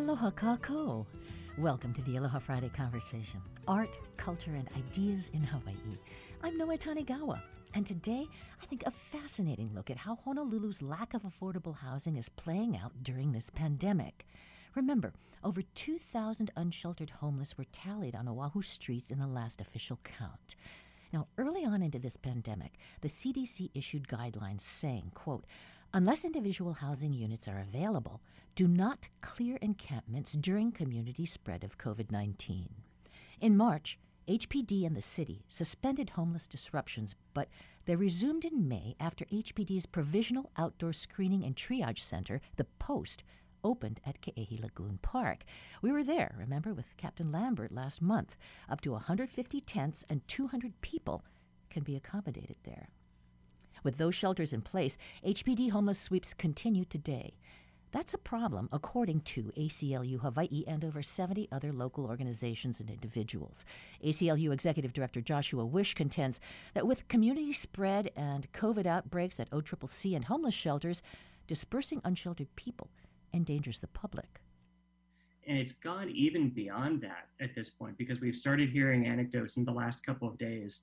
Aloha kakou. Welcome to the Aloha Friday conversation art, culture, and ideas in Hawaii. I'm Noe Tanigawa, and today I think a fascinating look at how Honolulu's lack of affordable housing is playing out during this pandemic. Remember, over 2,000 unsheltered homeless were tallied on Oahu streets in the last official count. Now, early on into this pandemic, the CDC issued guidelines saying, quote, Unless individual housing units are available, do not clear encampments during community spread of COVID 19. In March, HPD and the city suspended homeless disruptions, but they resumed in May after HPD's Provisional Outdoor Screening and Triage Center, the POST, opened at Ke'ehi Lagoon Park. We were there, remember, with Captain Lambert last month. Up to 150 tents and 200 people can be accommodated there. With those shelters in place, HPD homeless sweeps continue today. That's a problem, according to ACLU Hawaii and over 70 other local organizations and individuals. ACLU Executive Director Joshua Wisch contends that with community spread and COVID outbreaks at OCCC and homeless shelters, dispersing unsheltered people endangers the public. And it's gone even beyond that at this point because we've started hearing anecdotes in the last couple of days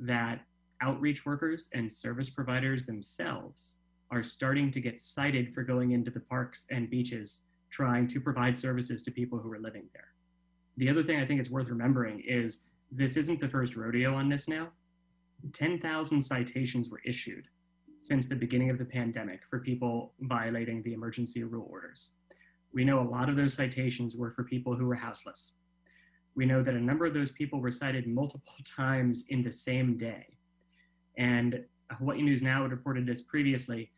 that outreach workers and service providers themselves are starting to get cited for going into the parks and beaches trying to provide services to people who are living there. The other thing I think it's worth remembering is this isn't the first rodeo on this now. 10,000 citations were issued since the beginning of the pandemic for people violating the emergency rule orders. We know a lot of those citations were for people who were houseless. We know that a number of those people were cited multiple times in the same day. And Hawaii News Now had reported this previously.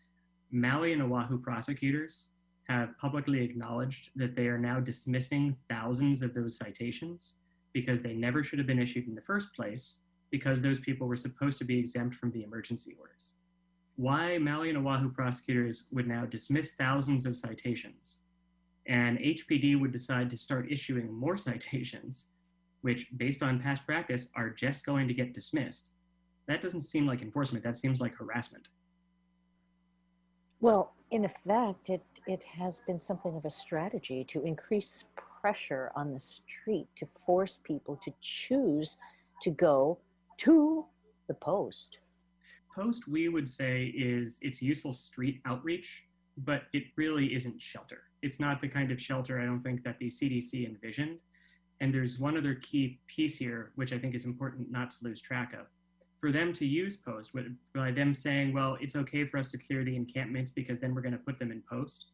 Maui and Oahu prosecutors have publicly acknowledged that they are now dismissing thousands of those citations because they never should have been issued in the first place because those people were supposed to be exempt from the emergency orders. Why Maui and Oahu prosecutors would now dismiss thousands of citations and HPD would decide to start issuing more citations, which, based on past practice, are just going to get dismissed that doesn't seem like enforcement. That seems like harassment. Well, in effect, it, it has been something of a strategy to increase pressure on the street to force people to choose to go to the post. Post, we would say, is it's useful street outreach, but it really isn't shelter. It's not the kind of shelter I don't think that the CDC envisioned. And there's one other key piece here, which I think is important not to lose track of for them to use post by them saying, well, it's okay for us to clear the encampments because then we're going to put them in post.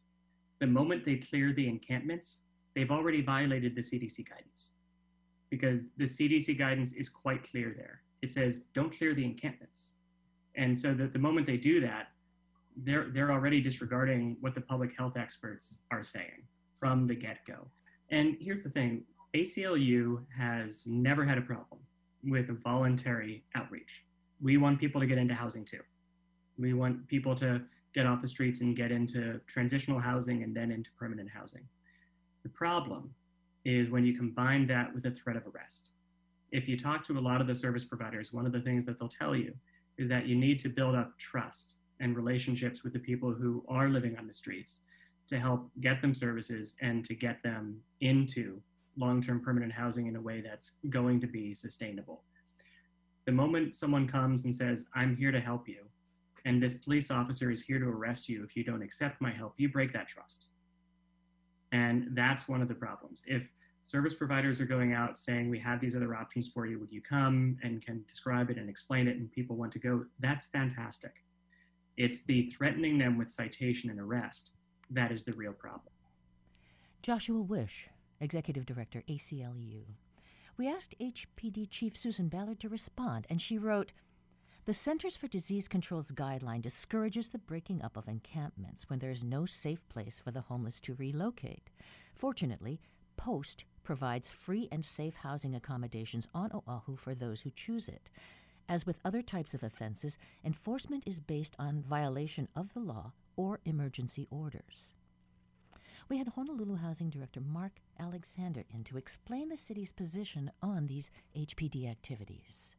The moment they clear the encampments, they've already violated the CDC guidance because the CDC guidance is quite clear there. It says, don't clear the encampments. And so that the moment they do that, they're, they're already disregarding what the public health experts are saying from the get go. And here's the thing ACLU has never had a problem with voluntary outreach. We want people to get into housing too. We want people to get off the streets and get into transitional housing and then into permanent housing. The problem is when you combine that with a threat of arrest. If you talk to a lot of the service providers, one of the things that they'll tell you is that you need to build up trust and relationships with the people who are living on the streets to help get them services and to get them into long-term permanent housing in a way that's going to be sustainable. The moment someone comes and says, I'm here to help you, and this police officer is here to arrest you if you don't accept my help, you break that trust. And that's one of the problems. If service providers are going out saying, We have these other options for you, would you come and can describe it and explain it, and people want to go, that's fantastic. It's the threatening them with citation and arrest that is the real problem. Joshua Wisch, Executive Director, ACLU. We asked HPD Chief Susan Ballard to respond, and she wrote The Centers for Disease Control's guideline discourages the breaking up of encampments when there is no safe place for the homeless to relocate. Fortunately, POST provides free and safe housing accommodations on Oahu for those who choose it. As with other types of offenses, enforcement is based on violation of the law or emergency orders we had Honolulu Housing Director Mark Alexander in to explain the city's position on these HPD activities.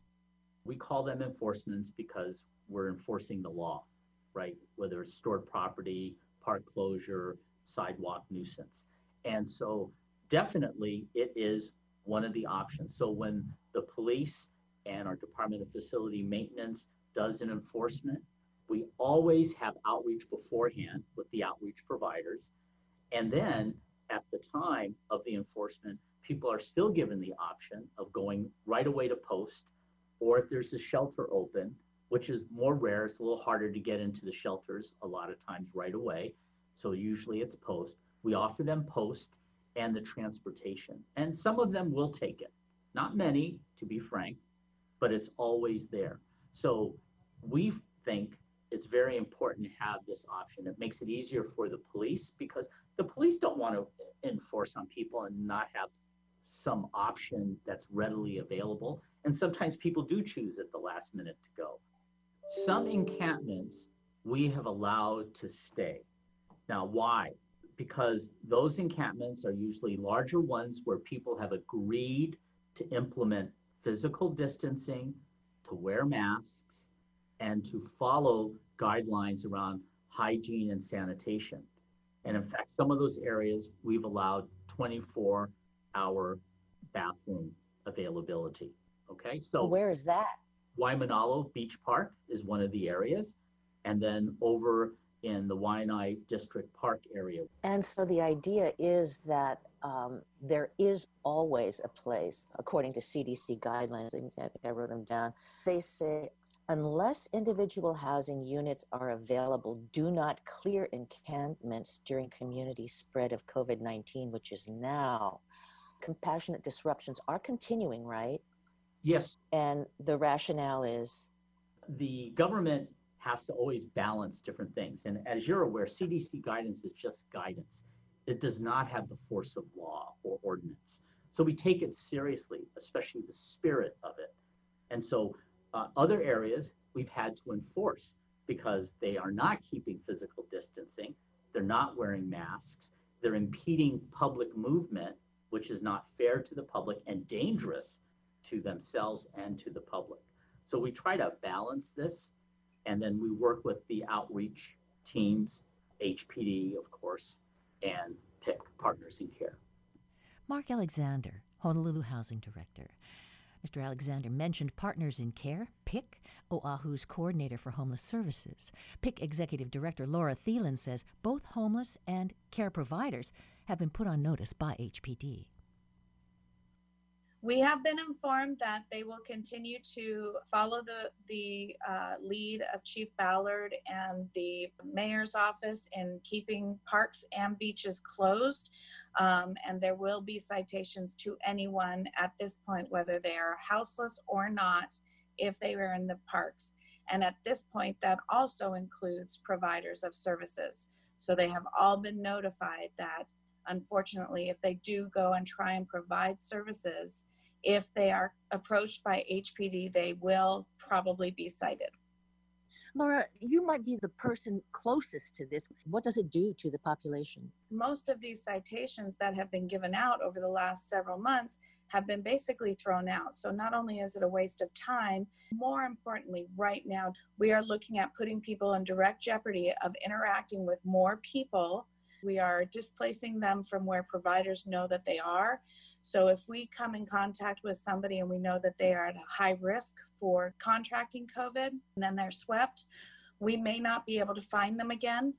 We call them enforcements because we're enforcing the law, right? Whether it's stored property, park closure, sidewalk nuisance. And so definitely it is one of the options. So when the police and our Department of Facility Maintenance does an enforcement, we always have outreach beforehand with the outreach providers. And then at the time of the enforcement, people are still given the option of going right away to post, or if there's a shelter open, which is more rare, it's a little harder to get into the shelters a lot of times right away. So usually it's post. We offer them post and the transportation. And some of them will take it. Not many, to be frank, but it's always there. So we think it's very important to have this option. It makes it easier for the police because the police don't want to enforce on people and not have some option that's readily available. And sometimes people do choose at the last minute to go. Some encampments we have allowed to stay. Now, why? Because those encampments are usually larger ones where people have agreed to implement physical distancing, to wear masks, and to follow guidelines around hygiene and sanitation. And in fact, some of those areas we've allowed 24 hour bathroom availability. Okay, so where is that? Waimanalo Beach Park is one of the areas, and then over in the Waianae District Park area. And so the idea is that um, there is always a place, according to CDC guidelines. I think I wrote them down. They say unless individual housing units are available, do not clear encampments during community spread of COVID 19, which is now. Compassionate disruptions are continuing, right? Yes. And the rationale is? The government has to always balance different things. And as you're aware, CDC guidance is just guidance. It does not have the force of law or ordinance. So we take it seriously, especially the spirit of it. And so uh, other areas we've had to enforce because they are not keeping physical distancing, they're not wearing masks, they're impeding public movement, which is not fair to the public and dangerous to themselves and to the public. So we try to balance this, and then we work with the outreach teams, HPD, of course, and PIC Partners in Care. Mark Alexander, Honolulu Housing Director. Mr. Alexander mentioned Partners in Care, PIC, Oahu's coordinator for homeless services. PIC Executive Director Laura Thielen says both homeless and care providers have been put on notice by HPD. We have been informed that they will continue to follow the, the uh, lead of Chief Ballard and the mayor's office in keeping parks and beaches closed. Um, and there will be citations to anyone at this point, whether they are houseless or not, if they are in the parks. And at this point, that also includes providers of services. So they have all been notified that unfortunately, if they do go and try and provide services, if they are approached by HPD, they will probably be cited. Laura, you might be the person closest to this. What does it do to the population? Most of these citations that have been given out over the last several months have been basically thrown out. So not only is it a waste of time, more importantly, right now, we are looking at putting people in direct jeopardy of interacting with more people. We are displacing them from where providers know that they are. So if we come in contact with somebody and we know that they are at a high risk for contracting COVID and then they're swept, we may not be able to find them again.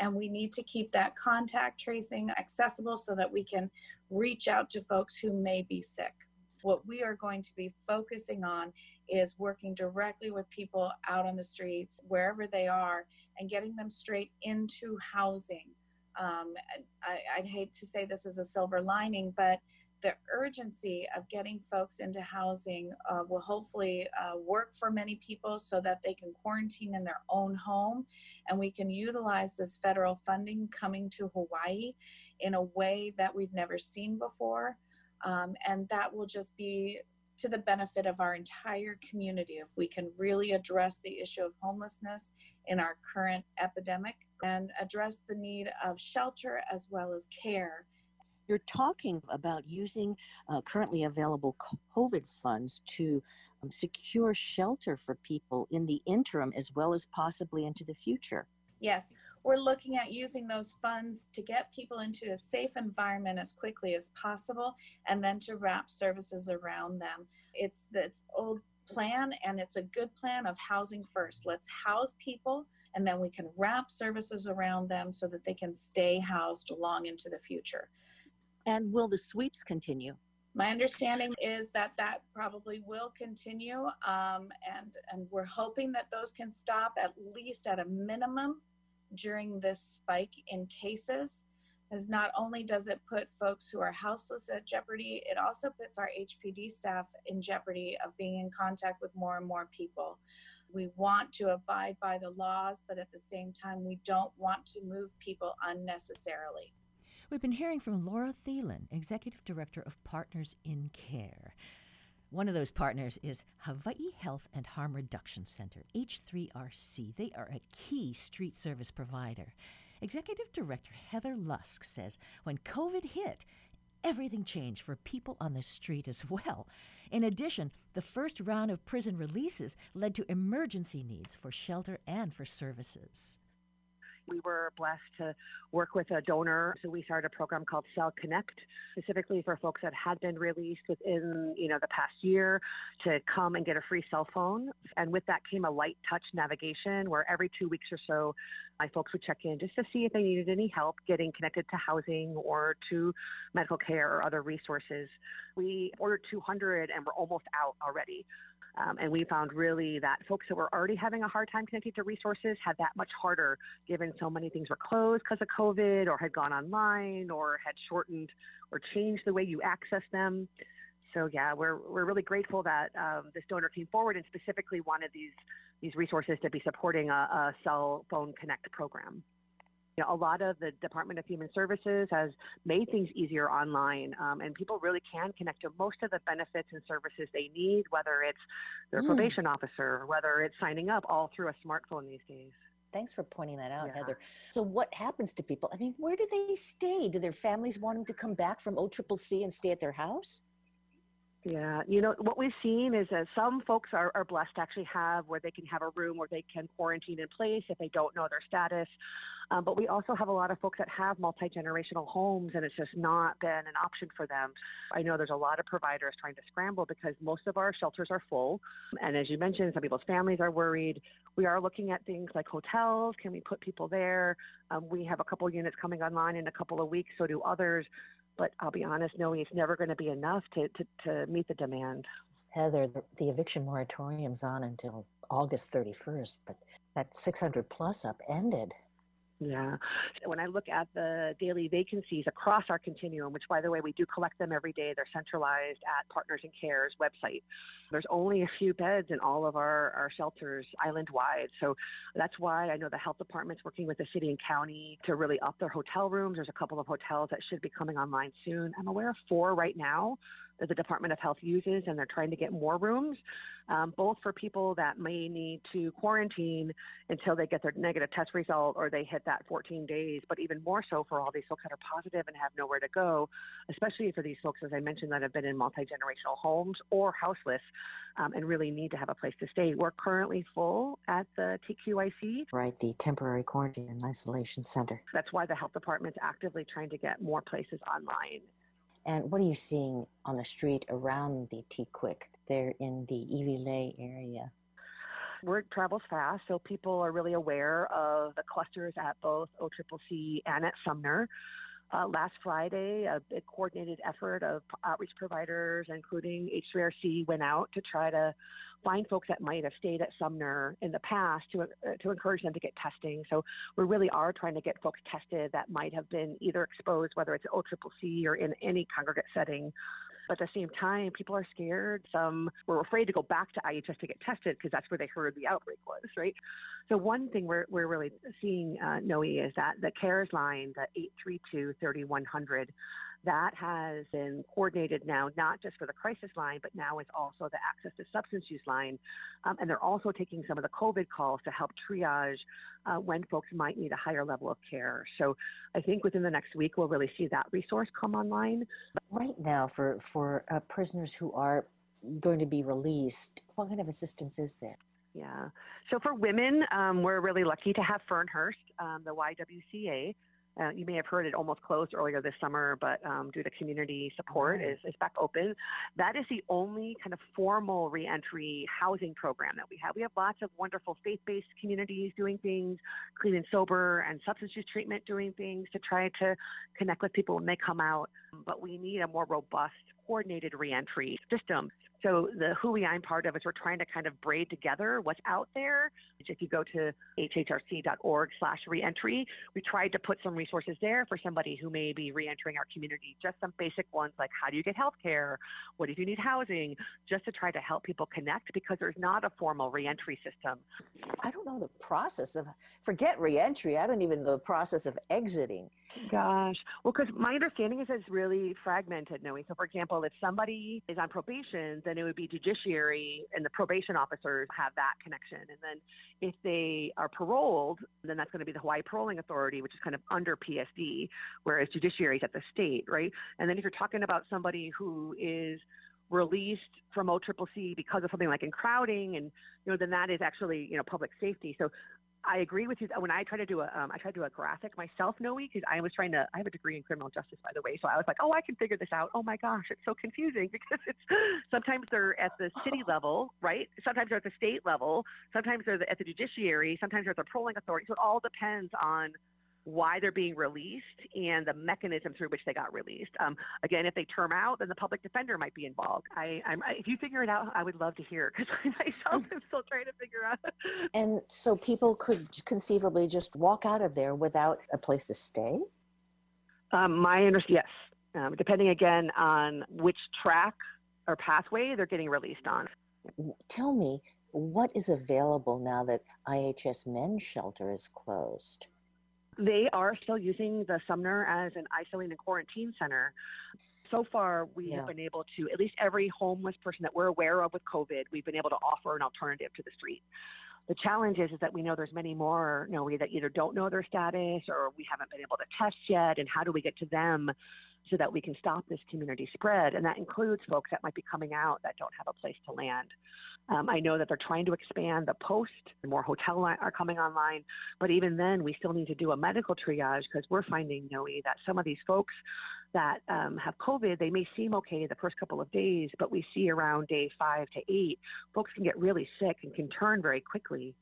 And we need to keep that contact tracing accessible so that we can reach out to folks who may be sick. What we are going to be focusing on is working directly with people out on the streets, wherever they are, and getting them straight into housing. Um, I, I'd hate to say this is a silver lining, but the urgency of getting folks into housing uh, will hopefully uh, work for many people so that they can quarantine in their own home and we can utilize this federal funding coming to Hawaii in a way that we've never seen before. Um, and that will just be to the benefit of our entire community if we can really address the issue of homelessness in our current epidemic and address the need of shelter as well as care you're talking about using uh, currently available COVID funds to um, secure shelter for people in the interim as well as possibly into the future. Yes, we're looking at using those funds to get people into a safe environment as quickly as possible and then to wrap services around them. It's this old plan and it's a good plan of housing first. Let's house people and then we can wrap services around them so that they can stay housed long into the future. And will the sweeps continue? My understanding is that that probably will continue, um, and and we're hoping that those can stop at least at a minimum during this spike in cases. As not only does it put folks who are houseless at jeopardy, it also puts our HPD staff in jeopardy of being in contact with more and more people. We want to abide by the laws, but at the same time, we don't want to move people unnecessarily. We've been hearing from Laura Thielen, Executive Director of Partners in Care. One of those partners is Hawaii Health and Harm Reduction Center, H3RC. They are a key street service provider. Executive Director Heather Lusk says when COVID hit, everything changed for people on the street as well. In addition, the first round of prison releases led to emergency needs for shelter and for services we were blessed to work with a donor. So we started a program called Cell Connect, specifically for folks that had been released within, you know, the past year to come and get a free cell phone. And with that came a light touch navigation where every two weeks or so, my folks would check in just to see if they needed any help getting connected to housing or to medical care or other resources. We ordered 200 and we're almost out already. Um, and we found really that folks that were already having a hard time connecting to resources had that much harder given so many things were closed because of COVID or had gone online or had shortened or changed the way you access them. So yeah, we're, we're really grateful that um, this donor came forward and specifically wanted these, these resources to be supporting a, a cell phone connect program. You know, a lot of the Department of Human Services has made things easier online, um, and people really can connect to most of the benefits and services they need, whether it's their mm. probation officer, whether it's signing up, all through a smartphone these days. Thanks for pointing that out, yeah. Heather. So, what happens to people? I mean, where do they stay? Do their families want them to come back from OCCC and stay at their house? Yeah, you know what we've seen is that some folks are, are blessed to actually have where they can have a room where they can quarantine in place if they don't know their status. Um, but we also have a lot of folks that have multi generational homes, and it's just not been an option for them. I know there's a lot of providers trying to scramble because most of our shelters are full. And as you mentioned, some people's families are worried. We are looking at things like hotels. Can we put people there? Um, we have a couple units coming online in a couple of weeks, so do others. But I'll be honest, knowing it's never going to be enough to, to, to meet the demand. Heather, the, the eviction moratorium's on until August 31st, but that 600 plus up ended. Yeah. When I look at the daily vacancies across our continuum, which by the way, we do collect them every day, they're centralized at Partners in Care's website. There's only a few beds in all of our, our shelters island wide. So that's why I know the health department's working with the city and county to really up their hotel rooms. There's a couple of hotels that should be coming online soon. I'm aware of four right now that the Department of Health uses, and they're trying to get more rooms, um, both for people that may need to quarantine until they get their negative test result or they hit that 14 days, but even more so for all these folks that are positive and have nowhere to go, especially for these folks, as I mentioned, that have been in multi generational homes or houseless um, and really need to have a place to stay. We're currently full at the TQIC. Right, the Temporary Quarantine and Isolation Center. That's why the health department's actively trying to get more places online. And what are you seeing on the street around the TQIC there in the Iwilei area? Word travels fast, so people are really aware of the clusters at both OCCC and at Sumner. Uh, last Friday, a big coordinated effort of outreach providers, including H3RC, went out to try to find folks that might have stayed at Sumner in the past to, uh, to encourage them to get testing. So we really are trying to get folks tested that might have been either exposed, whether it's OCCC or in any congregate setting. But at the same time, people are scared. Some were afraid to go back to IHS to get tested because that's where they heard the outbreak was, right? So one thing we're, we're really seeing, uh, Noe, is that the CARES line, the 832 3100, that has been coordinated now, not just for the crisis line, but now is also the access to substance use line. Um, and they're also taking some of the COVID calls to help triage uh, when folks might need a higher level of care. So I think within the next week, we'll really see that resource come online. Right now, for, for uh, prisoners who are going to be released, what kind of assistance is there? Yeah. So for women, um, we're really lucky to have Fernhurst, um, the YWCA. Uh, you may have heard it almost closed earlier this summer, but um, due to community support, is, is back open. That is the only kind of formal reentry housing program that we have. We have lots of wonderful faith-based communities doing things, clean and sober, and substance use treatment doing things to try to connect with people when they come out. But we need a more robust, coordinated reentry system so the Hui I'm part of is we're trying to kind of braid together what's out there. If you go to hhrc.org slash reentry, we tried to put some resources there for somebody who may be reentering our community, just some basic ones like how do you get health care? What if you need housing? Just to try to help people connect because there's not a formal reentry system. I don't know the process of, forget reentry, I don't even know the process of exiting. Gosh. Well, because my understanding is it's really fragmented, Noe. So, for example, if somebody is on probation, then it would be judiciary and the probation officers have that connection. And then if they are paroled, then that's going to be the Hawaii Paroling Authority, which is kind of under PSD, whereas judiciary is at the state, right? And then if you're talking about somebody who is released from OCCC because of something like in crowding and you know then that is actually you know public safety so I agree with you. When I try to do a, um, I try to do a graphic myself, Noe, because I was trying to. I have a degree in criminal justice, by the way, so I was like, oh, I can figure this out. Oh my gosh, it's so confusing because it's sometimes they're at the city level, right? Sometimes they're at the state level. Sometimes they're at the judiciary. Sometimes they're at the paroling authority. So it all depends on why they're being released and the mechanism through which they got released. Um, again, if they term out, then the public defender might be involved. I, I'm, if you figure it out, I would love to hear because I myself am still trying to figure out. and so people could conceivably just walk out of there without a place to stay. Um, my understanding, yes, um, depending again on which track or pathway they're getting released on. Tell me, what is available now that IHS Men's Shelter is closed? They are still using the Sumner as an isolating and quarantine center. So far, we yeah. have been able to, at least every homeless person that we're aware of with COVID, we've been able to offer an alternative to the street. The challenge is, is that we know there's many more, you know, we that either don't know their status or we haven't been able to test yet. And how do we get to them so that we can stop this community spread? And that includes folks that might be coming out that don't have a place to land. Um, I know that they're trying to expand the post, more hotels are coming online, but even then, we still need to do a medical triage because we're finding, Noe, that some of these folks that um, have COVID, they may seem okay the first couple of days, but we see around day five to eight, folks can get really sick and can turn very quickly.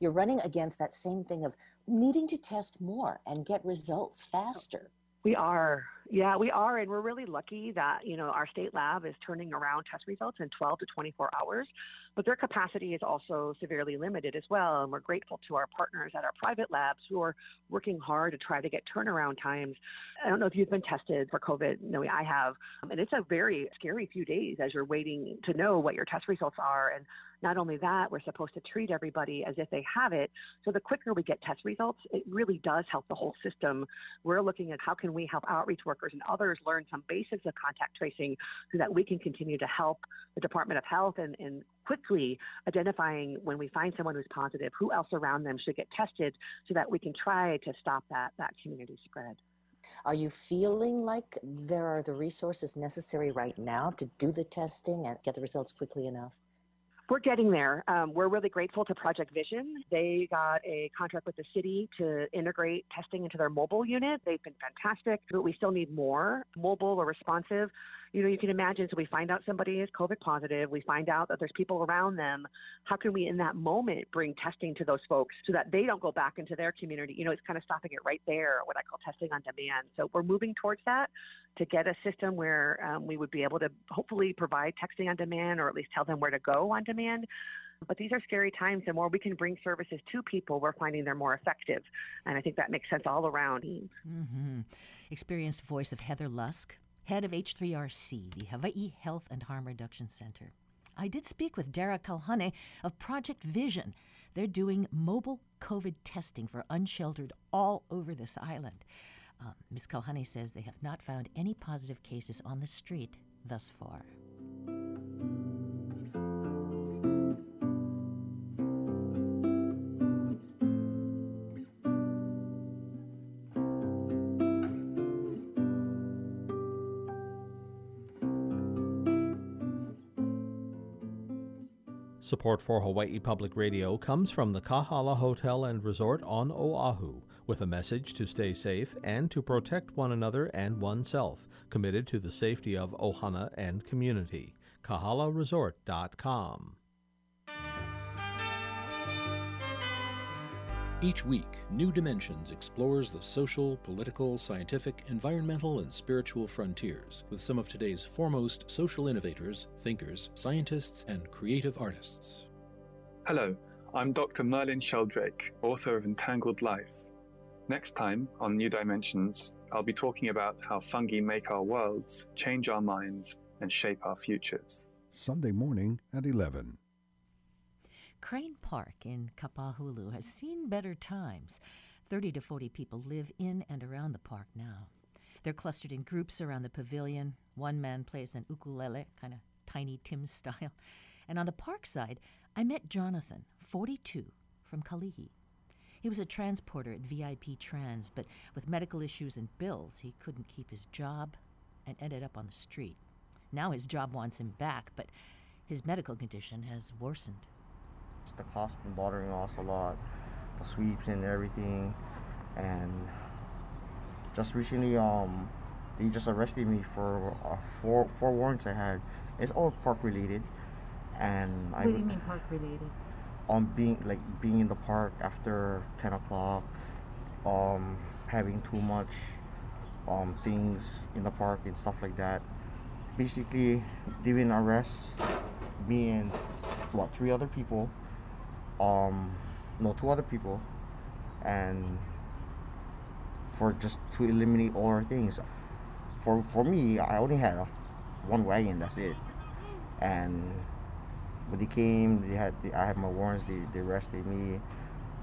You're running against that same thing of needing to test more and get results faster. We are. Yeah, we are. And we're really lucky that, you know, our state lab is turning around test results in 12 to 24 hours. But their capacity is also severely limited as well. And we're grateful to our partners at our private labs who are working hard to try to get turnaround times. I don't know if you've been tested for COVID. No, I have. And it's a very scary few days as you're waiting to know what your test results are. And not only that, we're supposed to treat everybody as if they have it. So the quicker we get test results, it really does help the whole system. We're looking at how can we help outreach workers and others learn some basics of contact tracing so that we can continue to help the Department of Health and, and quickly identifying when we find someone who's positive, who else around them should get tested so that we can try to stop that, that community spread. Are you feeling like there are the resources necessary right now to do the testing and get the results quickly enough? We're getting there. Um, we're really grateful to Project Vision. They got a contract with the city to integrate testing into their mobile unit. They've been fantastic, but we still need more mobile or responsive you know, you can imagine. So we find out somebody is COVID positive. We find out that there's people around them. How can we, in that moment, bring testing to those folks so that they don't go back into their community? You know, it's kind of stopping it right there, what I call testing on demand. So we're moving towards that to get a system where um, we would be able to hopefully provide texting on demand or at least tell them where to go on demand. But these are scary times. The more we can bring services to people, we're finding they're more effective. And I think that makes sense all around. Mm-hmm. Experienced voice of Heather Lusk, head of H3RC, the Hawaii Health and Harm Reduction Center. I did speak with Dara Kalhane of Project Vision. They're doing mobile COVID testing for unsheltered all over this island. Uh, Ms. Kalhane says they have not found any positive cases on the street thus far. Support for Hawaii Public Radio comes from the Kahala Hotel and Resort on Oahu, with a message to stay safe and to protect one another and oneself, committed to the safety of Ohana and community. KahalaResort.com. Each week, New Dimensions explores the social, political, scientific, environmental, and spiritual frontiers with some of today's foremost social innovators, thinkers, scientists, and creative artists. Hello, I'm Dr. Merlin Sheldrake, author of Entangled Life. Next time on New Dimensions, I'll be talking about how fungi make our worlds, change our minds, and shape our futures. Sunday morning at 11. Crane Park in Kapahulu has seen better times. 30 to 40 people live in and around the park now. They're clustered in groups around the pavilion. One man plays an ukulele, kind of tiny Tim style. And on the park side, I met Jonathan, 42, from Kalihi. He was a transporter at VIP Trans, but with medical issues and bills, he couldn't keep his job and ended up on the street. Now his job wants him back, but his medical condition has worsened. The cops been bothering us a lot, the sweeps and everything, and just recently, um, they just arrested me for uh, four four warrants I had. It's all park related, and what I. do you mean park related? On being like being in the park after ten o'clock, um, having too much, um, things in the park and stuff like that. Basically, they didn't arrest me and what three other people um no two other people and for just to eliminate all our things. For for me i only had one wagon that's it. And when they came they had i had my warrants they, they arrested me.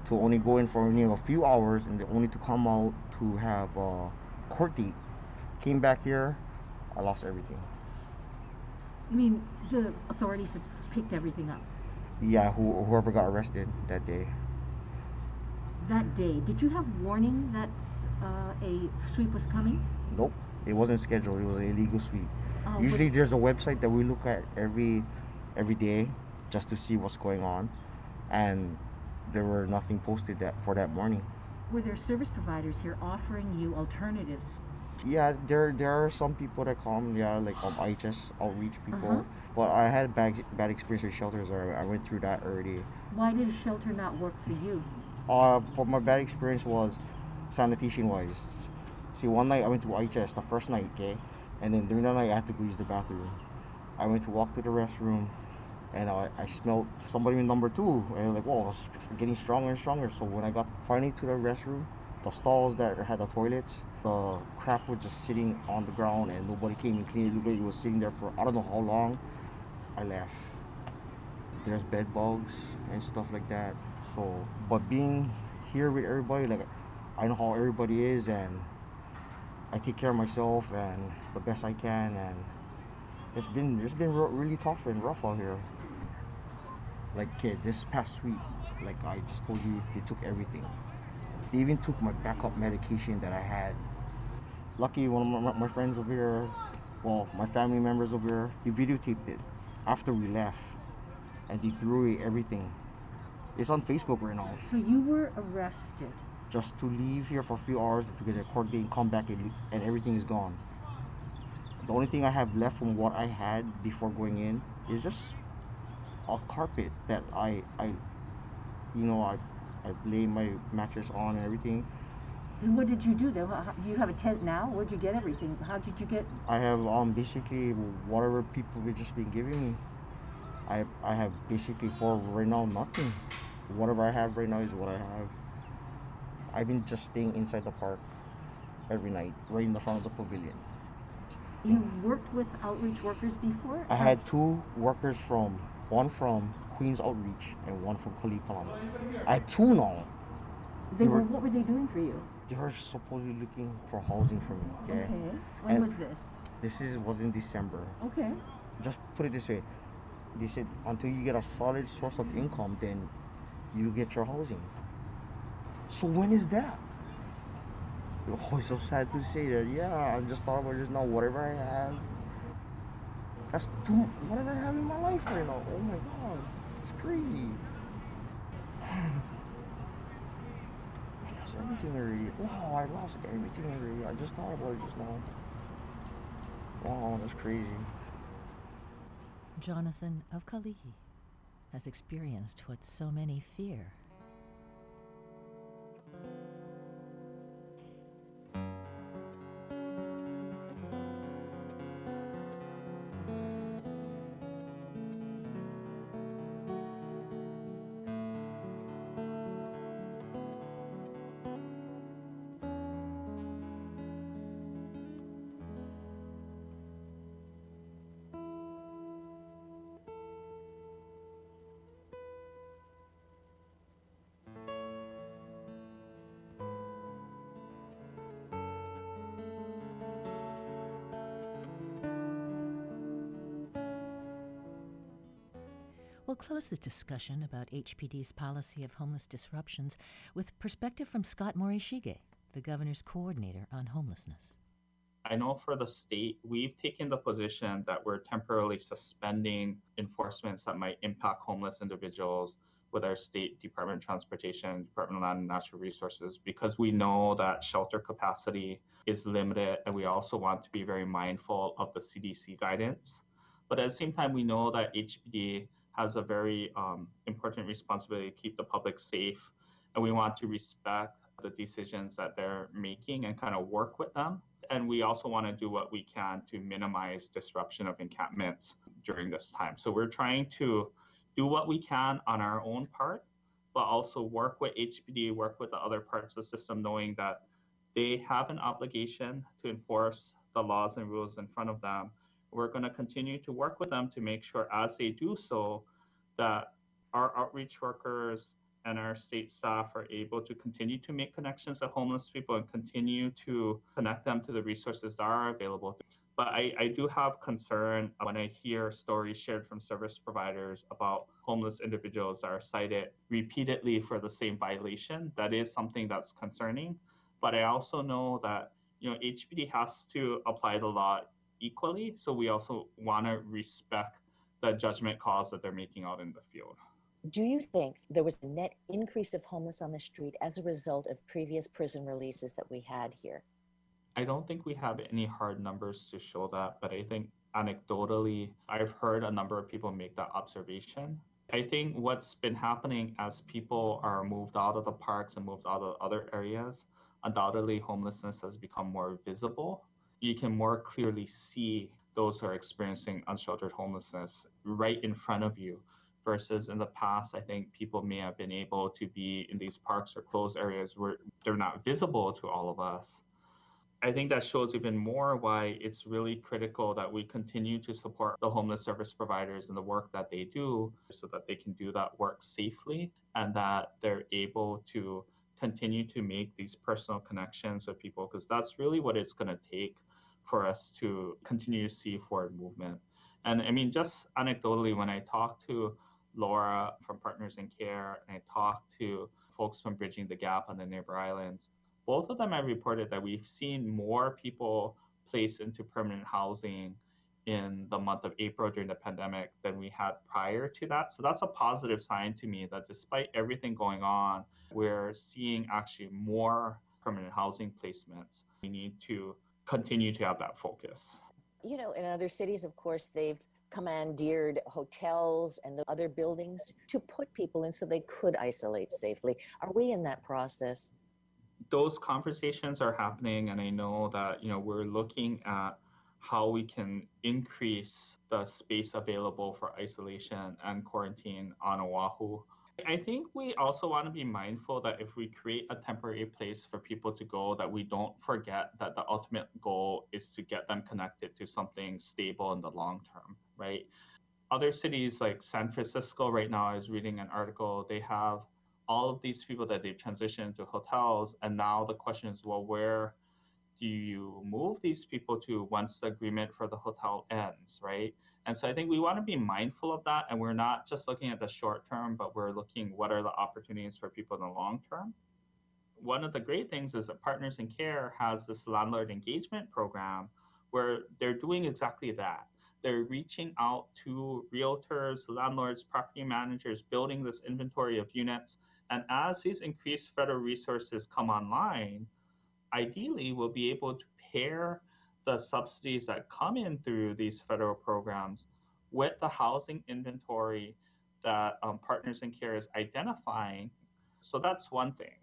To only go in for only a few hours and they only to come out to have a court date. Came back here i lost everything. I mean the authorities have picked everything up? Yeah who, whoever got arrested that day That day, did you have warning that uh, a sweep was coming? Nope, it wasn't scheduled. It was an illegal sweep. Oh, Usually, there's a website that we look at every every day just to see what's going on, and there were nothing posted that for that morning. Were there service providers here offering you alternatives? Yeah, there there are some people that come. Yeah, like um, IHS outreach people. Uh-huh. But I had bad bad experience with shelters. I, I went through that already. Why did a shelter not work for you? Uh, for my bad experience was sanitation wise. See, one night I went to IHS the first night, okay, and then during the night I had to go use the bathroom. I went to walk to the restroom, and I, I smelled somebody in number two, and I was like, whoa, it's getting stronger and stronger. So when I got finally to the restroom, the stalls that had the toilets, the crap was just sitting on the ground, and nobody came and cleaned it. Looked like it was sitting there for I don't know how long. I left. There's bed bugs and stuff like that. So, but being here with everybody, like I know how everybody is, and I take care of myself and the best I can, and it's been it's been re- really tough and rough out here. Like kid, this past week, like I just told you, they took everything. They even took my backup medication that I had. Lucky one of my, my friends over here, well, my family members over here, they videotaped it after we left, and they threw away everything. It's on Facebook right now. So you were arrested. Just to leave here for a few hours to get a court date and come back and, and everything is gone. The only thing I have left from what I had before going in is just a carpet that I, I, you know, I, I lay my mattress on and everything. And what did you do then? Do you have a tent now? Where'd you get everything? How did you get? I have um basically whatever people have just been giving me. I I have basically for right now nothing. Whatever I have right now is what I have. I've been just staying inside the park every night, right in the front of the pavilion. You worked with outreach workers before? I had two workers from one from Queens Outreach and one from Kalipalama. I had two now. They they were. What were they doing for you? They were supposedly looking for housing for me. Okay. Okay. When And was this? This is was in December. Okay. just put it this way they said until you get a solid source of income then you get your housing so when is that oh it's so sad to say that yeah I'm just thought about just now whatever i have that's too whatever i have in my life right now oh my god it's crazy. I lost everything already. Wow, I lost everything already. I just thought about it just now. Wow, that's crazy. Jonathan of Kalihi has experienced what so many fear. Close the discussion about HPD's policy of homeless disruptions with perspective from Scott Morishige, the governor's coordinator on homelessness. I know for the state, we've taken the position that we're temporarily suspending enforcements that might impact homeless individuals with our state Department of Transportation, Department of Land and Natural Resources, because we know that shelter capacity is limited, and we also want to be very mindful of the CDC guidance. But at the same time, we know that HPD has a very um, important responsibility to keep the public safe, and we want to respect the decisions that they're making and kind of work with them. And we also want to do what we can to minimize disruption of encampments during this time. So we're trying to do what we can on our own part, but also work with HPD, work with the other parts of the system, knowing that they have an obligation to enforce the laws and rules in front of them. We're going to continue to work with them to make sure, as they do so, that our outreach workers and our state staff are able to continue to make connections with homeless people and continue to connect them to the resources that are available. But I, I do have concern when I hear stories shared from service providers about homeless individuals that are cited repeatedly for the same violation. That is something that's concerning. But I also know that you know HPD has to apply the law equally. So we also want to respect the judgment calls that they're making out in the field. Do you think there was a net increase of homeless on the street as a result of previous prison releases that we had here? I don't think we have any hard numbers to show that, but I think anecdotally, I've heard a number of people make that observation. I think what's been happening as people are moved out of the parks and moved out of other areas, undoubtedly homelessness has become more visible. You can more clearly see those who are experiencing unsheltered homelessness right in front of you versus in the past i think people may have been able to be in these parks or closed areas where they're not visible to all of us. I think that shows even more why it's really critical that we continue to support the homeless service providers and the work that they do so that they can do that work safely and that they're able to continue to make these personal connections with people because that's really what it's going to take for us to continue to see forward movement and i mean just anecdotally when i talk to Laura from Partners in Care and I talked to folks from Bridging the Gap on the neighbor islands. Both of them have reported that we've seen more people placed into permanent housing in the month of April during the pandemic than we had prior to that. So that's a positive sign to me that despite everything going on, we're seeing actually more permanent housing placements. We need to continue to have that focus. You know, in other cities, of course, they've commandeered hotels and the other buildings to put people in so they could isolate safely. Are we in that process? Those conversations are happening, and I know that you know we're looking at how we can increase the space available for isolation and quarantine on Oahu. I think we also want to be mindful that if we create a temporary place for people to go, that we don't forget that the ultimate goal is to get them connected to something stable in the long term, right? Other cities like San Francisco, right now, I was reading an article, they have all of these people that they've transitioned to hotels. And now the question is, well, where do you move these people to once the agreement for the hotel ends, right? And so I think we want to be mindful of that. And we're not just looking at the short term, but we're looking what are the opportunities for people in the long term. One of the great things is that Partners in Care has this landlord engagement program where they're doing exactly that. They're reaching out to realtors, landlords, property managers, building this inventory of units. And as these increased federal resources come online, ideally we'll be able to pair the subsidies that come in through these federal programs with the housing inventory that um, Partners in Care is identifying. So that's one thing.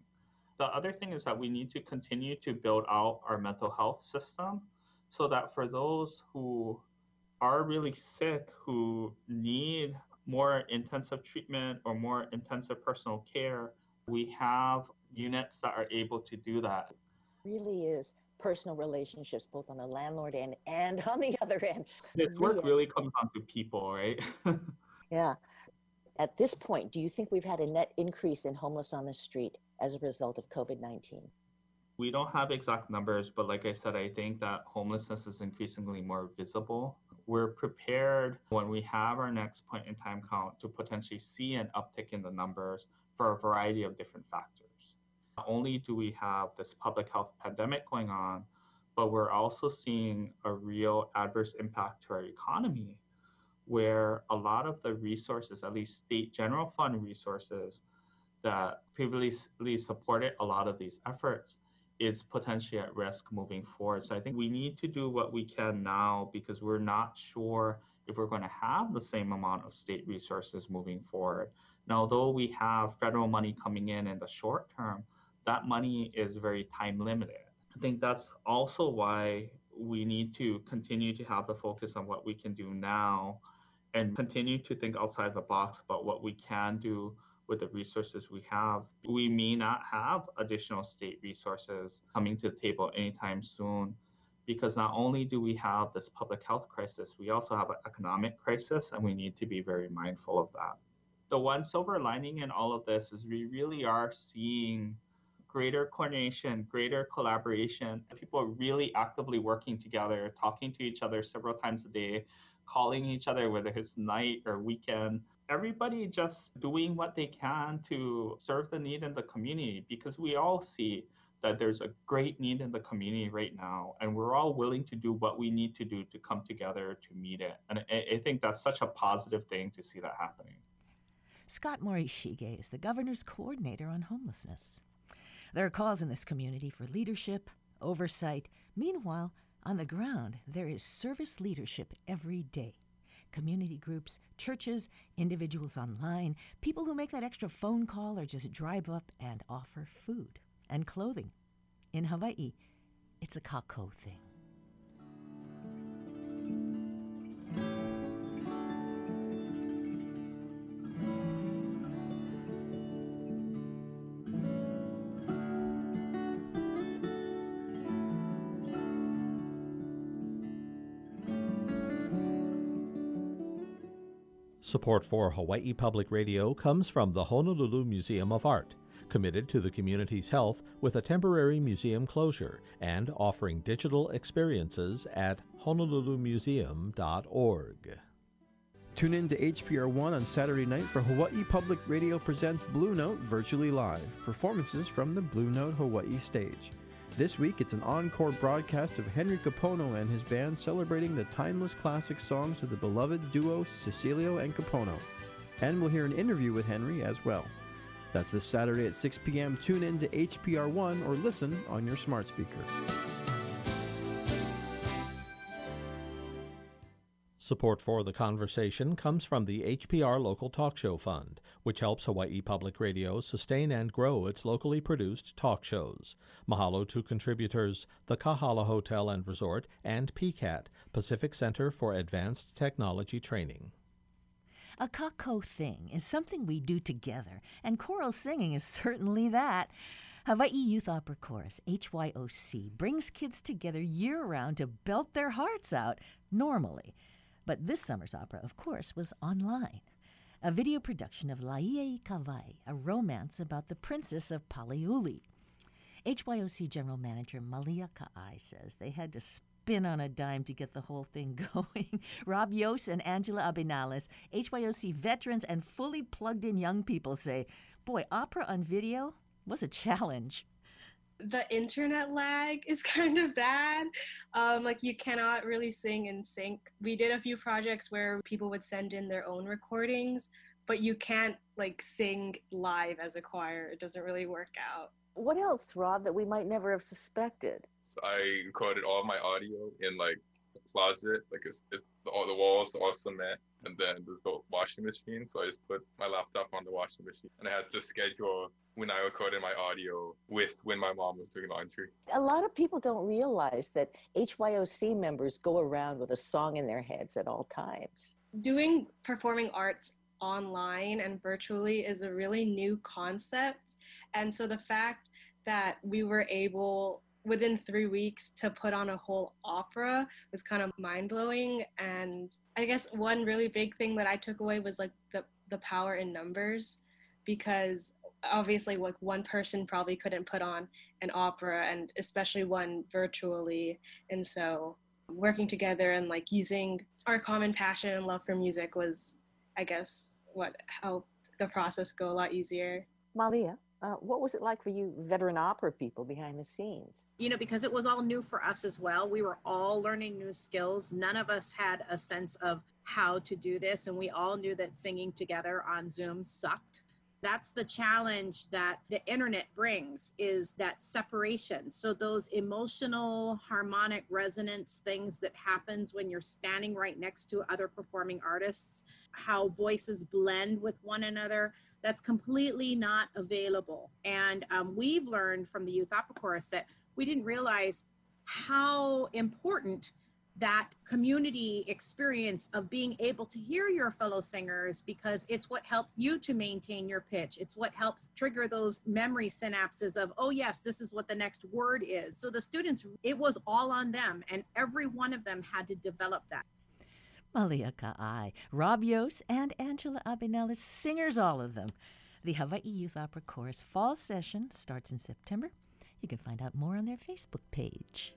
The other thing is that we need to continue to build out our mental health system so that for those who are really sick, who need more intensive treatment or more intensive personal care, we have units that are able to do that. Really is personal relationships, both on the landlord end and on the other end. This work really comes down to people, right? yeah. At this point, do you think we've had a net increase in homeless on the street as a result of COVID 19? We don't have exact numbers, but like I said, I think that homelessness is increasingly more visible. We're prepared when we have our next point in time count to potentially see an uptick in the numbers for a variety of different factors. Not only do we have this public health pandemic going on, but we're also seeing a real adverse impact to our economy where a lot of the resources, at least state general fund resources that previously supported a lot of these efforts, is potentially at risk moving forward. So I think we need to do what we can now because we're not sure if we're going to have the same amount of state resources moving forward. Now, although we have federal money coming in in the short term, that money is very time limited. I think that's also why we need to continue to have the focus on what we can do now and continue to think outside the box about what we can do with the resources we have. We may not have additional state resources coming to the table anytime soon because not only do we have this public health crisis, we also have an economic crisis, and we need to be very mindful of that. The one silver lining in all of this is we really are seeing greater coordination, greater collaboration, people are really actively working together, talking to each other several times a day, calling each other, whether it's night or weekend. Everybody just doing what they can to serve the need in the community because we all see that there's a great need in the community right now, and we're all willing to do what we need to do to come together to meet it. And I, I think that's such a positive thing to see that happening. Scott Morishige is the governor's coordinator on homelessness. There are calls in this community for leadership, oversight. Meanwhile, on the ground, there is service leadership every day. Community groups, churches, individuals online, people who make that extra phone call or just drive up and offer food and clothing. In Hawaii, it's a kakou thing. Support for Hawaii Public Radio comes from the Honolulu Museum of Art, committed to the community's health with a temporary museum closure and offering digital experiences at honolulumuseum.org. Tune in to HPR One on Saturday night for Hawaii Public Radio presents Blue Note virtually live, performances from the Blue Note Hawaii stage. This week, it's an encore broadcast of Henry Kapono and his band celebrating the timeless classic songs of the beloved duo Cecilio and Kapono. And we'll hear an interview with Henry as well. That's this Saturday at 6 p.m. Tune in to HPR1 or listen on your smart speaker. Support for the conversation comes from the HPR Local Talk Show Fund, which helps Hawaii Public Radio sustain and grow its locally produced talk shows. Mahalo to contributors the Kahala Hotel and Resort and PCAT, Pacific Center for Advanced Technology Training. A kakou thing is something we do together, and choral singing is certainly that. Hawaii Youth Opera Chorus, HYOC, brings kids together year round to belt their hearts out, normally. But this summer's opera, of course, was online. A video production of Laie Kawai, a romance about the princess of Paliuli. HYOC General Manager Malia Ka'ai says they had to spin on a dime to get the whole thing going. Rob Yost and Angela Abinales, HYOC veterans and fully plugged in young people say, boy, opera on video was a challenge. The internet lag is kind of bad. Um, like you cannot really sing in sync. We did a few projects where people would send in their own recordings, but you can't like sing live as a choir. It doesn't really work out. What else, Rob, that we might never have suspected? I recorded all my audio in like a closet, like it's, it's all the walls all cement, and then there's the washing machine. So I just put my laptop on the washing machine, and I had to schedule when I recorded my audio with when my mom was doing laundry. A lot of people don't realize that HYOC members go around with a song in their heads at all times. Doing performing arts online and virtually is a really new concept. And so the fact that we were able within three weeks to put on a whole opera was kind of mind blowing. And I guess one really big thing that I took away was like the, the power in numbers because obviously like one person probably couldn't put on an opera and especially one virtually. And so working together and like using our common passion and love for music was i guess what helped the process go a lot easier. Malia uh, what was it like for you veteran opera people behind the scenes? You know because it was all new for us as well we were all learning new skills. None of us had a sense of how to do this and we all knew that singing together on zoom sucked that's the challenge that the internet brings is that separation. So those emotional harmonic resonance things that happens when you're standing right next to other performing artists how voices blend with one another that's completely not available. And um, we've learned from the youth opera chorus that we didn't realize how important that community experience of being able to hear your fellow singers because it's what helps you to maintain your pitch. It's what helps trigger those memory synapses of, oh, yes, this is what the next word is. So the students, it was all on them, and every one of them had to develop that. Malia Ka'ai, Rob Yost, and Angela Abinales, singers, all of them. The Hawaii Youth Opera Chorus Fall Session starts in September. You can find out more on their Facebook page.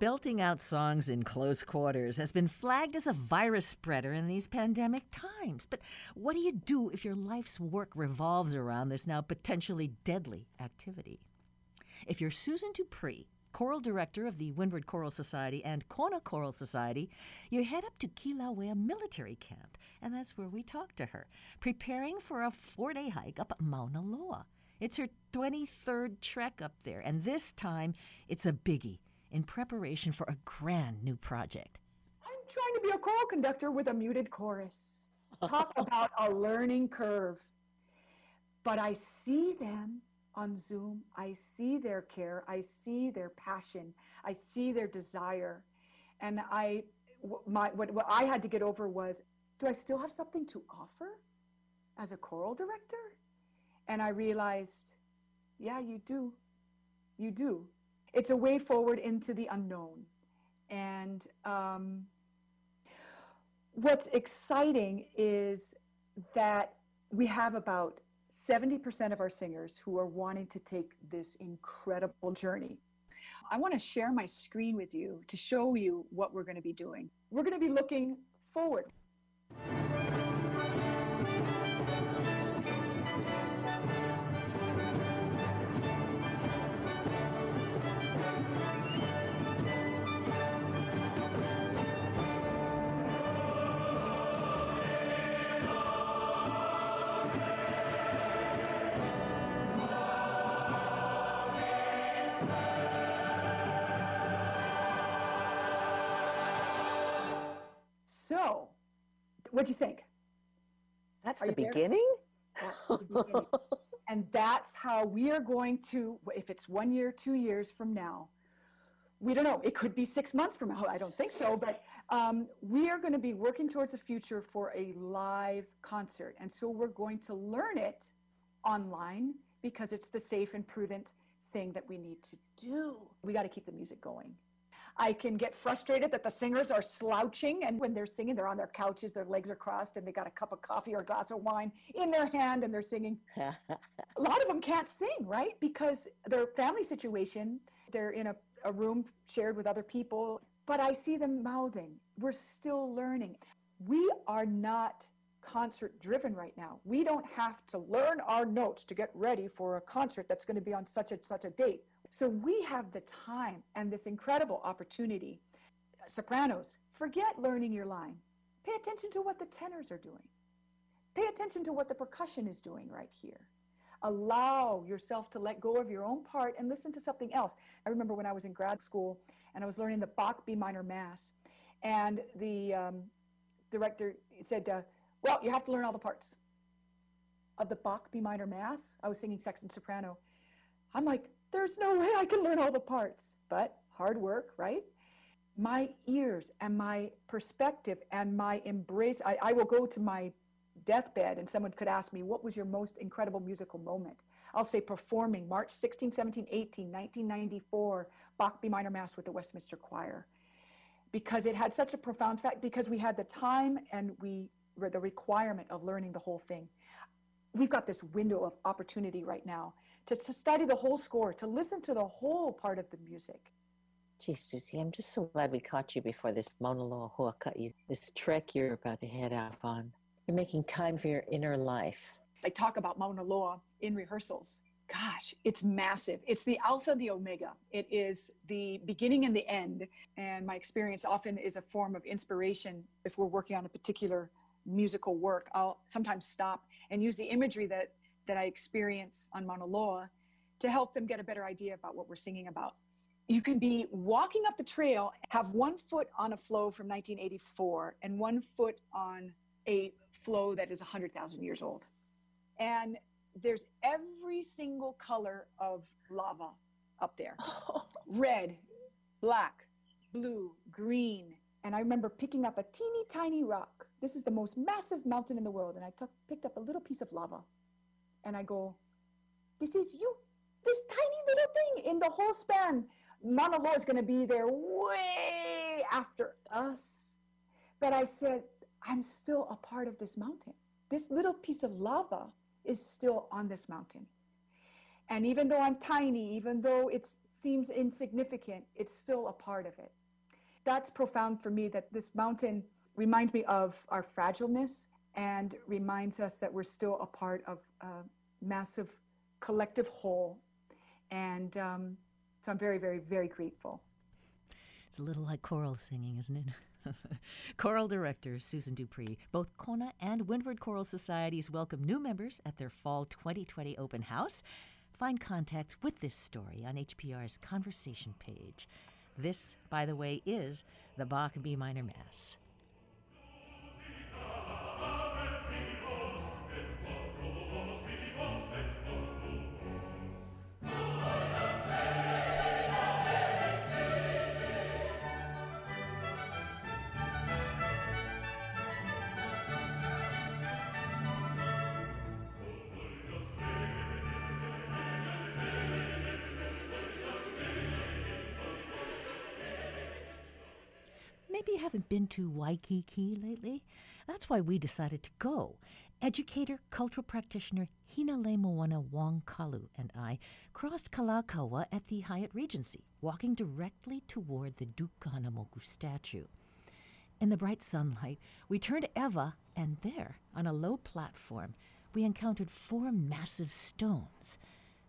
Belting out songs in close quarters has been flagged as a virus spreader in these pandemic times. But what do you do if your life's work revolves around this now potentially deadly activity? If you're Susan Dupree, choral director of the Windward Choral Society and Kona Choral Society, you head up to Kilauea Military Camp, and that's where we talk to her, preparing for a four day hike up Mauna Loa. It's her 23rd trek up there, and this time it's a biggie in preparation for a grand new project. I'm trying to be a choral conductor with a muted chorus. Talk about a learning curve. But I see them on Zoom. I see their care. I see their passion. I see their desire. And I, my, what, what I had to get over was do I still have something to offer as a choral director? And I realized, yeah, you do. You do it's a way forward into the unknown. And um, what's exciting is that we have about 70% of our singers who are wanting to take this incredible journey. I want to share my screen with you to show you what we're going to be doing. We're going to be looking forward. That's the beginning? That's the beginning. and that's how we are going to, if it's one year, two years from now, we don't know. It could be six months from now. I don't think so. But um, we are going to be working towards a future for a live concert. And so we're going to learn it online because it's the safe and prudent thing that we need to do. We got to keep the music going. I can get frustrated that the singers are slouching, and when they're singing, they're on their couches, their legs are crossed, and they got a cup of coffee or a glass of wine in their hand, and they're singing. a lot of them can't sing, right? Because their family situation, they're in a, a room shared with other people, but I see them mouthing. We're still learning. We are not concert driven right now. We don't have to learn our notes to get ready for a concert that's going to be on such and such a date. So we have the time and this incredible opportunity. Sopranos, forget learning your line. Pay attention to what the tenors are doing. Pay attention to what the percussion is doing right here. Allow yourself to let go of your own part and listen to something else. I remember when I was in grad school and I was learning the Bach B minor Mass, and the um, director said, uh, Well, you have to learn all the parts of the Bach B minor Mass. I was singing sexton soprano. I'm like, there's no way I can learn all the parts, but hard work, right? My ears and my perspective and my embrace. I, I will go to my deathbed and someone could ask me, What was your most incredible musical moment? I'll say performing March 16, 17, 18, 1994, Bach B minor Mass with the Westminster Choir. Because it had such a profound effect, because we had the time and we the requirement of learning the whole thing. We've got this window of opportunity right now to, to study the whole score, to listen to the whole part of the music. Gee, Susie, I'm just so glad we caught you before this Mauna Loa Huaka'i, this trek you're about to head off on. You're making time for your inner life. I talk about Mauna Loa in rehearsals. Gosh, it's massive. It's the alpha, and the omega. It is the beginning and the end. And my experience often is a form of inspiration. If we're working on a particular musical work, I'll sometimes stop and use the imagery that that I experience on Mauna Loa to help them get a better idea about what we're singing about. You can be walking up the trail, have one foot on a flow from 1984 and one foot on a flow that is 100,000 years old. And there's every single color of lava up there red, black, blue, green. And I remember picking up a teeny tiny rock. This is the most massive mountain in the world. And I took, picked up a little piece of lava and I go, this is you, this tiny little thing in the whole span. Mauna Loa is going to be there way after us. But I said, I'm still a part of this mountain. This little piece of lava is still on this mountain. And even though I'm tiny, even though it seems insignificant, it's still a part of it. That's profound for me that this mountain reminds me of our fragileness and reminds us that we're still a part of a massive collective whole. And um, so I'm very, very, very grateful. It's a little like choral singing, isn't it? choral director Susan Dupree. Both Kona and Windward Choral Societies welcome new members at their fall 2020 open house. Find contacts with this story on HPR's conversation page. This, by the way, is the Bach B minor Mass. Maybe you haven't been to Waikiki lately. That's why we decided to go. Educator, cultural practitioner Hinaleimoana Wong Kalu and I crossed Kalakaua at the Hyatt Regency, walking directly toward the Duke Kahanamoku statue. In the bright sunlight, we turned Ewa, and there, on a low platform, we encountered four massive stones.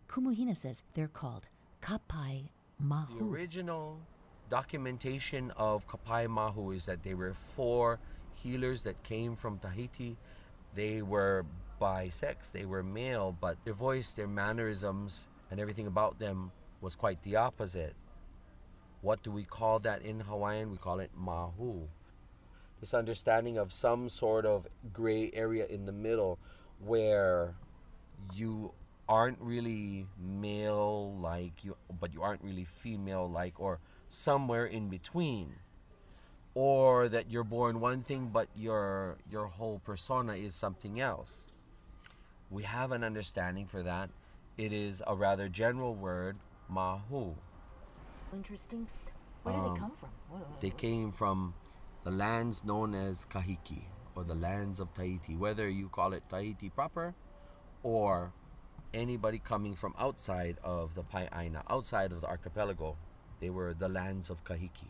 Kumuhina says they're called Kapai Mahu. The original documentation of Kapaemahu is that they were four healers that came from Tahiti. They were bisex, they were male, but their voice, their mannerisms, and everything about them was quite the opposite. What do we call that in Hawaiian? We call it Mahu. This understanding of some sort of gray area in the middle where you aren't really male like you but you aren't really female like or somewhere in between or that you're born one thing but your your whole persona is something else. We have an understanding for that. It is a rather general word mahu. Interesting. Where did Um, they come from? What, They came from the lands known as Kahiki, or the lands of Tahiti, whether you call it Tahiti proper or anybody coming from outside of the Pae'aina, outside of the archipelago, they were the lands of Kahiki.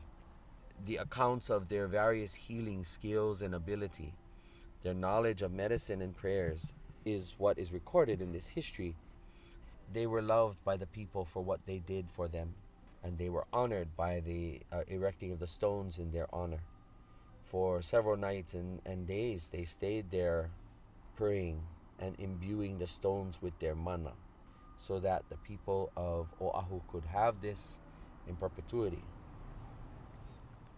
The accounts of their various healing skills and ability, their knowledge of medicine and prayers, is what is recorded in this history. They were loved by the people for what they did for them, and they were honored by the uh, erecting of the stones in their honor. For several nights and, and days, they stayed there praying and imbuing the stones with their mana so that the people of Oahu could have this in perpetuity.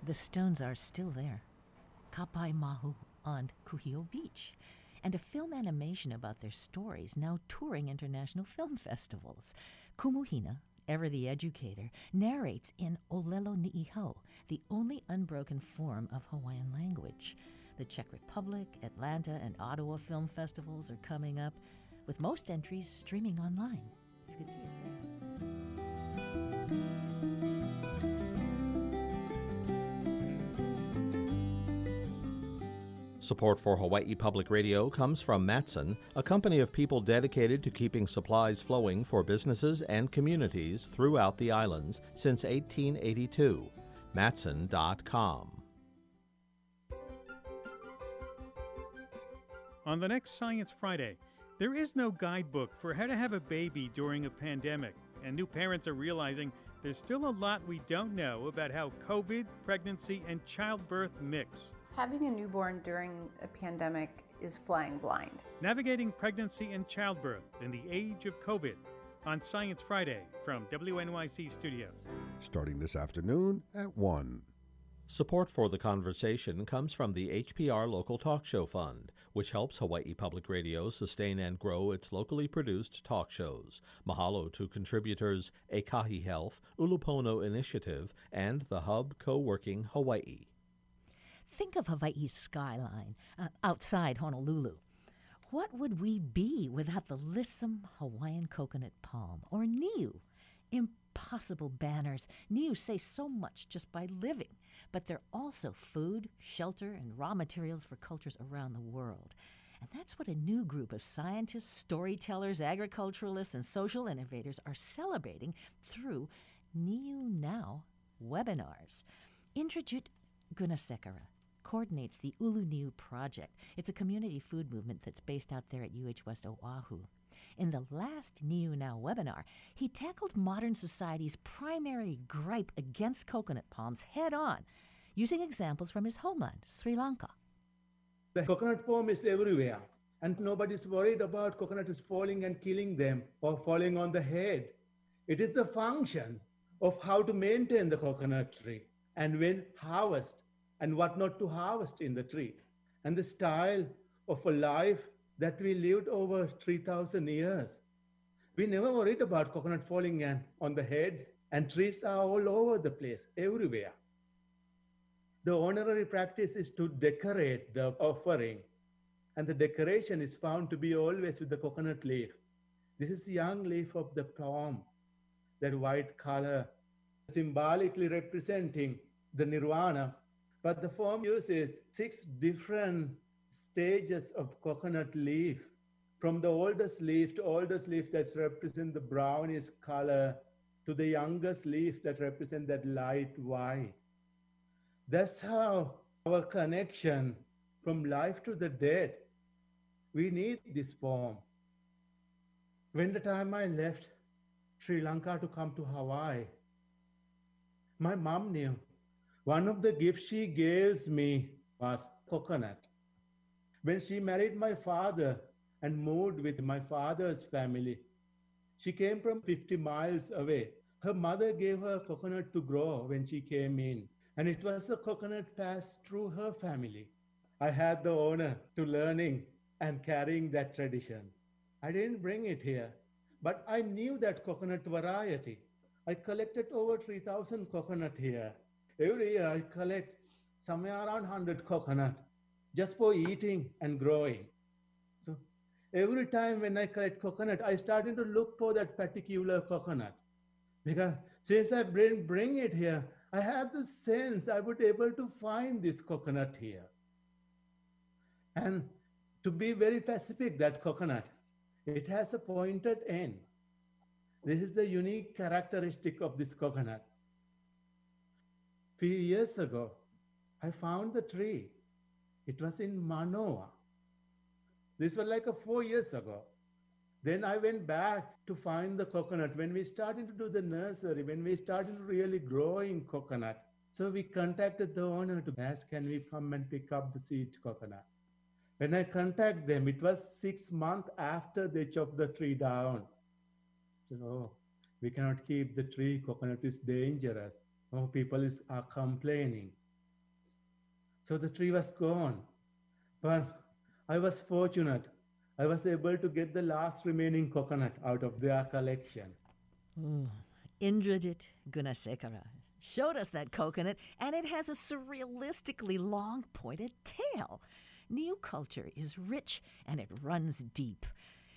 The stones are still there. Kapaemahu on Kuhio Beach. And a film animation about their stories now touring international film festivals. Kumuhina, ever the educator, narrates in Olelo Ni'ihau, the only unbroken form of Hawaiian language. The Czech Republic, Atlanta, and Ottawa film festivals are coming up, with most entries streaming online. You can see it there. Support for Hawaii Public Radio comes from Matson, a company of people dedicated to keeping supplies flowing for businesses and communities throughout the islands since 1882. Matson.com. On the next Science Friday, there is no guidebook for how to have a baby during a pandemic, and new parents are realizing there's still a lot we don't know about how COVID, pregnancy, and childbirth mix. Having a newborn during a pandemic is flying blind. Navigating pregnancy and childbirth in the age of COVID on Science Friday from WNYC Studios. Starting this afternoon at 1. Support for the conversation comes from the HPR Local Talk Show Fund, which helps Hawaii Public Radio sustain and grow its locally produced talk shows. Mahalo to contributors Ekahi Health, Ulupono Initiative, and the Hub Co-working Hawaii. Think of Hawaii's skyline uh, outside Honolulu. What would we be without the lissom Hawaiian coconut palm or Niu? Impossible banners. Niu say so much just by living, but they're also food, shelter, and raw materials for cultures around the world. And that's what a new group of scientists, storytellers, agriculturalists, and social innovators are celebrating through Niu Now webinars. Indrajit Gunasekara coordinates the Ulu Niu project. It's a community food movement that's based out there at UH West Oahu. In the last Niu Now webinar, he tackled modern society's primary gripe against coconut palms head on, using examples from his homeland, Sri Lanka. The coconut palm is everywhere, and nobody's worried about coconuts falling and killing them or falling on the head. It is the function of how to maintain the coconut tree and when harvest and what not to harvest in the tree, and the style of a life that we lived over 3,000 years. We never worried about coconut falling on the heads, and trees are all over the place, everywhere. The honorary practice is to decorate the offering, and the decoration is found to be always with the coconut leaf. This is the young leaf of the palm, that white color, symbolically representing the nirvana. But the form uses six different stages of coconut leaf, from the oldest leaf to oldest leaf that represent the brownish color to the youngest leaf that represent that light white. That's how our connection from life to the dead, we need this form. When the time I left Sri Lanka to come to Hawaii, my mom knew one of the gifts she gave me was coconut. When she married my father and moved with my father's family, she came from 50 miles away. Her mother gave her a coconut to grow when she came in, and it was a coconut passed through her family. I had the honor to learning and carrying that tradition. I didn't bring it here, but I knew that coconut variety. I collected over 3,000 coconut here. Every year I collect somewhere around 100 coconut just for eating and growing. So every time when I collect coconut, I started to look for that particular coconut. Because since I bring, bring it here, I had the sense I would able to find this coconut here. And to be very specific, that coconut, it has a pointed end. This is the unique characteristic of this coconut. Few years ago, I found the tree. It was in Manoa. This was like a four years ago. Then I went back to find the coconut. When we started to do the nursery, when we started really growing coconut, so we contacted the owner to ask, can we come and pick up the seed coconut? When I contact them, it was six months after they chopped the tree down. So oh, we cannot keep the tree. Coconut is dangerous. People is, are complaining. So the tree was gone. But I was fortunate. I was able to get the last remaining coconut out of their collection. Ooh, Indrajit Gunasekara showed us that coconut, and it has a surrealistically long pointed tail. Niu culture is rich and it runs deep.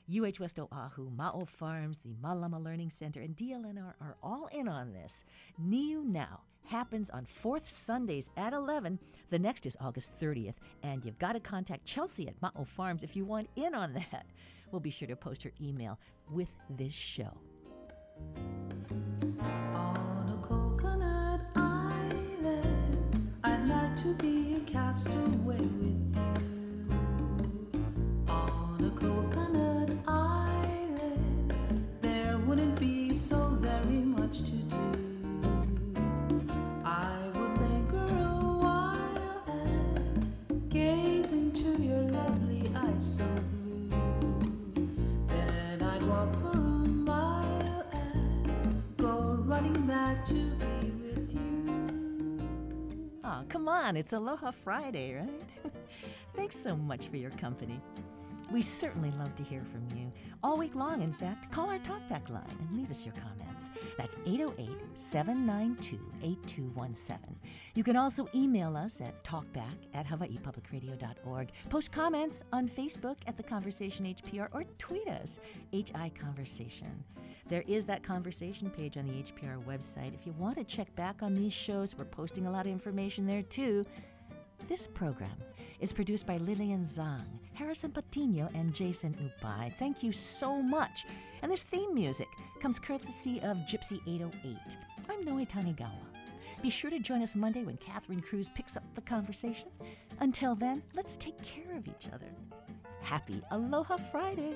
UH West Oahu, Ma'o Farms, the Malama Learning Center, and DLNR are all in on this. Niu Now happens on fourth Sundays at 11. The next is August 30th, and you've got to contact Chelsea at Ma'o Farms if you want in on that. We'll be sure to post her email with this show. On a coconut island, I'd like to be a castaway with come on, it's Aloha Friday, right? Thanks so much for your company. We certainly love to hear from you. All week long, in fact, call our talkback line and leave us your comments. That's 808 792 8217. You can also email us at talkback at hawaiipublicradio.org. Post comments on Facebook at The Conversation HPR or tweet us, HI Conversation. There is that conversation page on the HPR website. If you want to check back on these shows, we're posting a lot of information there too. This program is produced by Lillian Zhang, Harrison Patino, and Jason Upai. Thank you so much. And this theme music comes courtesy of Gypsy 808. I'm Noe Tanigawa. Be sure to join us Monday when Catherine Cruz picks up the conversation. Until then, let's take care of each other. Happy Aloha Friday!